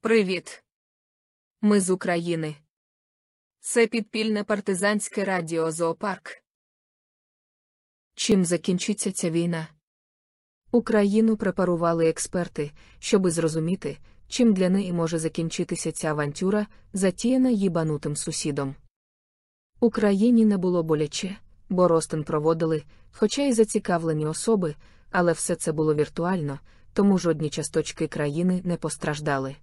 Привіт. Ми з України. Це підпільне партизанське радіо Зоопарк. Чим закінчиться ця війна? Україну препарували експерти, щоби зрозуміти, чим для неї може закінчитися ця авантюра, затіяна їбанутим сусідом. Україні не було боляче, бо Ростин проводили, хоча й зацікавлені особи, але все це було віртуально, тому жодні часточки країни не постраждали.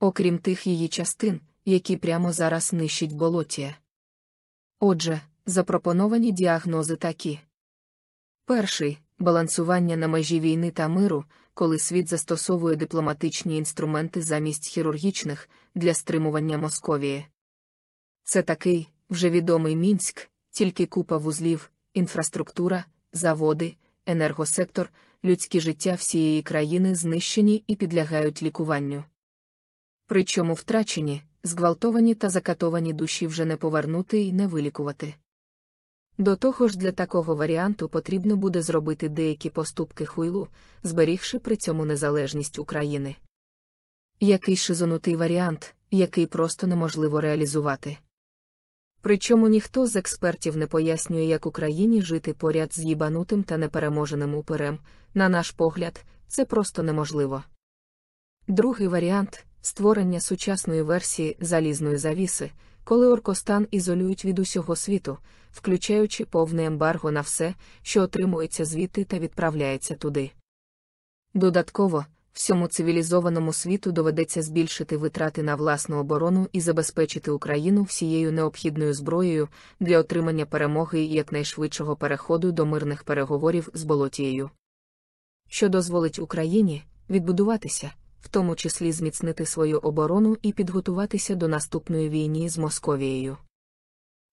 Окрім тих її частин, які прямо зараз нищить болотія. Отже, запропоновані діагнози такі. Перший балансування на межі війни та миру, коли світ застосовує дипломатичні інструменти замість хірургічних для стримування Московії. Це такий, вже відомий мінськ, тільки купа вузлів, інфраструктура, заводи, енергосектор, людські життя всієї країни знищені і підлягають лікуванню. Причому втрачені, зґвалтовані та закатовані душі вже не повернути і не вилікувати. До того ж для такого варіанту потрібно буде зробити деякі поступки хуйлу, зберігши при цьому незалежність України. Який шизонутий варіант, який просто неможливо реалізувати. Причому ніхто з експертів не пояснює, як Україні жити поряд з їбанутим та непереможеним уперем, на наш погляд, це просто неможливо. Другий варіант створення сучасної версії залізної завіси, коли Оркостан ізолюють від усього світу, включаючи повне ембарго на все, що отримується звідти та відправляється туди. Додатково, всьому цивілізованому світу доведеться збільшити витрати на власну оборону і забезпечити Україну всією необхідною зброєю для отримання перемоги і якнайшвидшого переходу до мирних переговорів з Болотією. Що дозволить Україні відбудуватися, в тому числі зміцнити свою оборону і підготуватися до наступної війни з Московією.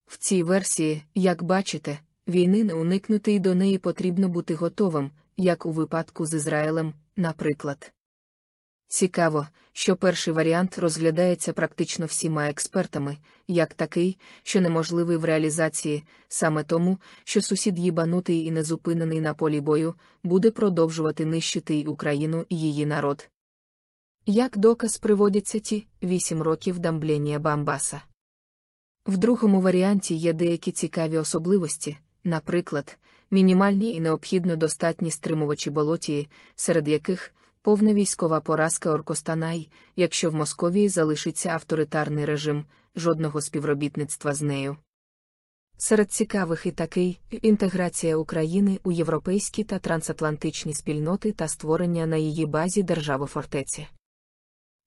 В цій версії, як бачите, війни не уникнути і до неї потрібно бути готовим, як у випадку з Ізраїлем, наприклад. Цікаво, що перший варіант розглядається практично всіма експертами, як такий, що неможливий в реалізації, саме тому, що сусід їбанутий і незупинений на полі бою, буде продовжувати нищити й Україну і її народ. Як доказ приводяться ті вісім років дамблення Бамбаса. В другому варіанті є деякі цікаві особливості, наприклад, мінімальні і необхідно достатні стримувачі болотії, серед яких повна військова поразка Оркостанай, якщо в Московії залишиться авторитарний режим, жодного співробітництва з нею. Серед цікавих і такий інтеграція України у європейські та трансатлантичні спільноти та створення на її базі держави фортеці.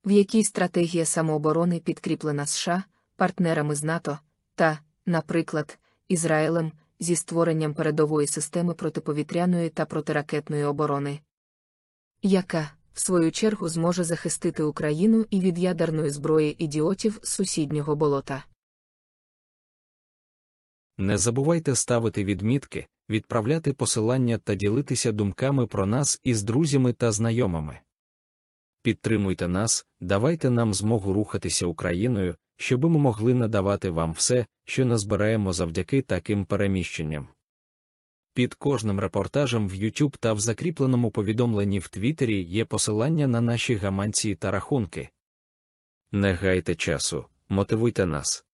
В якій стратегія самооборони підкріплена США, партнерами з НАТО та, наприклад, Ізраїлем зі створенням передової системи протиповітряної та протиракетної оборони, яка, в свою чергу, зможе захистити Україну і від ядерної зброї ідіотів з сусіднього болота. Не забувайте ставити відмітки, відправляти посилання та ділитися думками про нас із друзями та знайомими. Підтримуйте нас, давайте нам змогу рухатися Україною, щоб ми могли надавати вам все, що назбираємо завдяки таким переміщенням. Під кожним репортажем в YouTube та в закріпленому повідомленні в Твіттері є посилання на наші гаманці та рахунки. Не гайте часу, мотивуйте нас.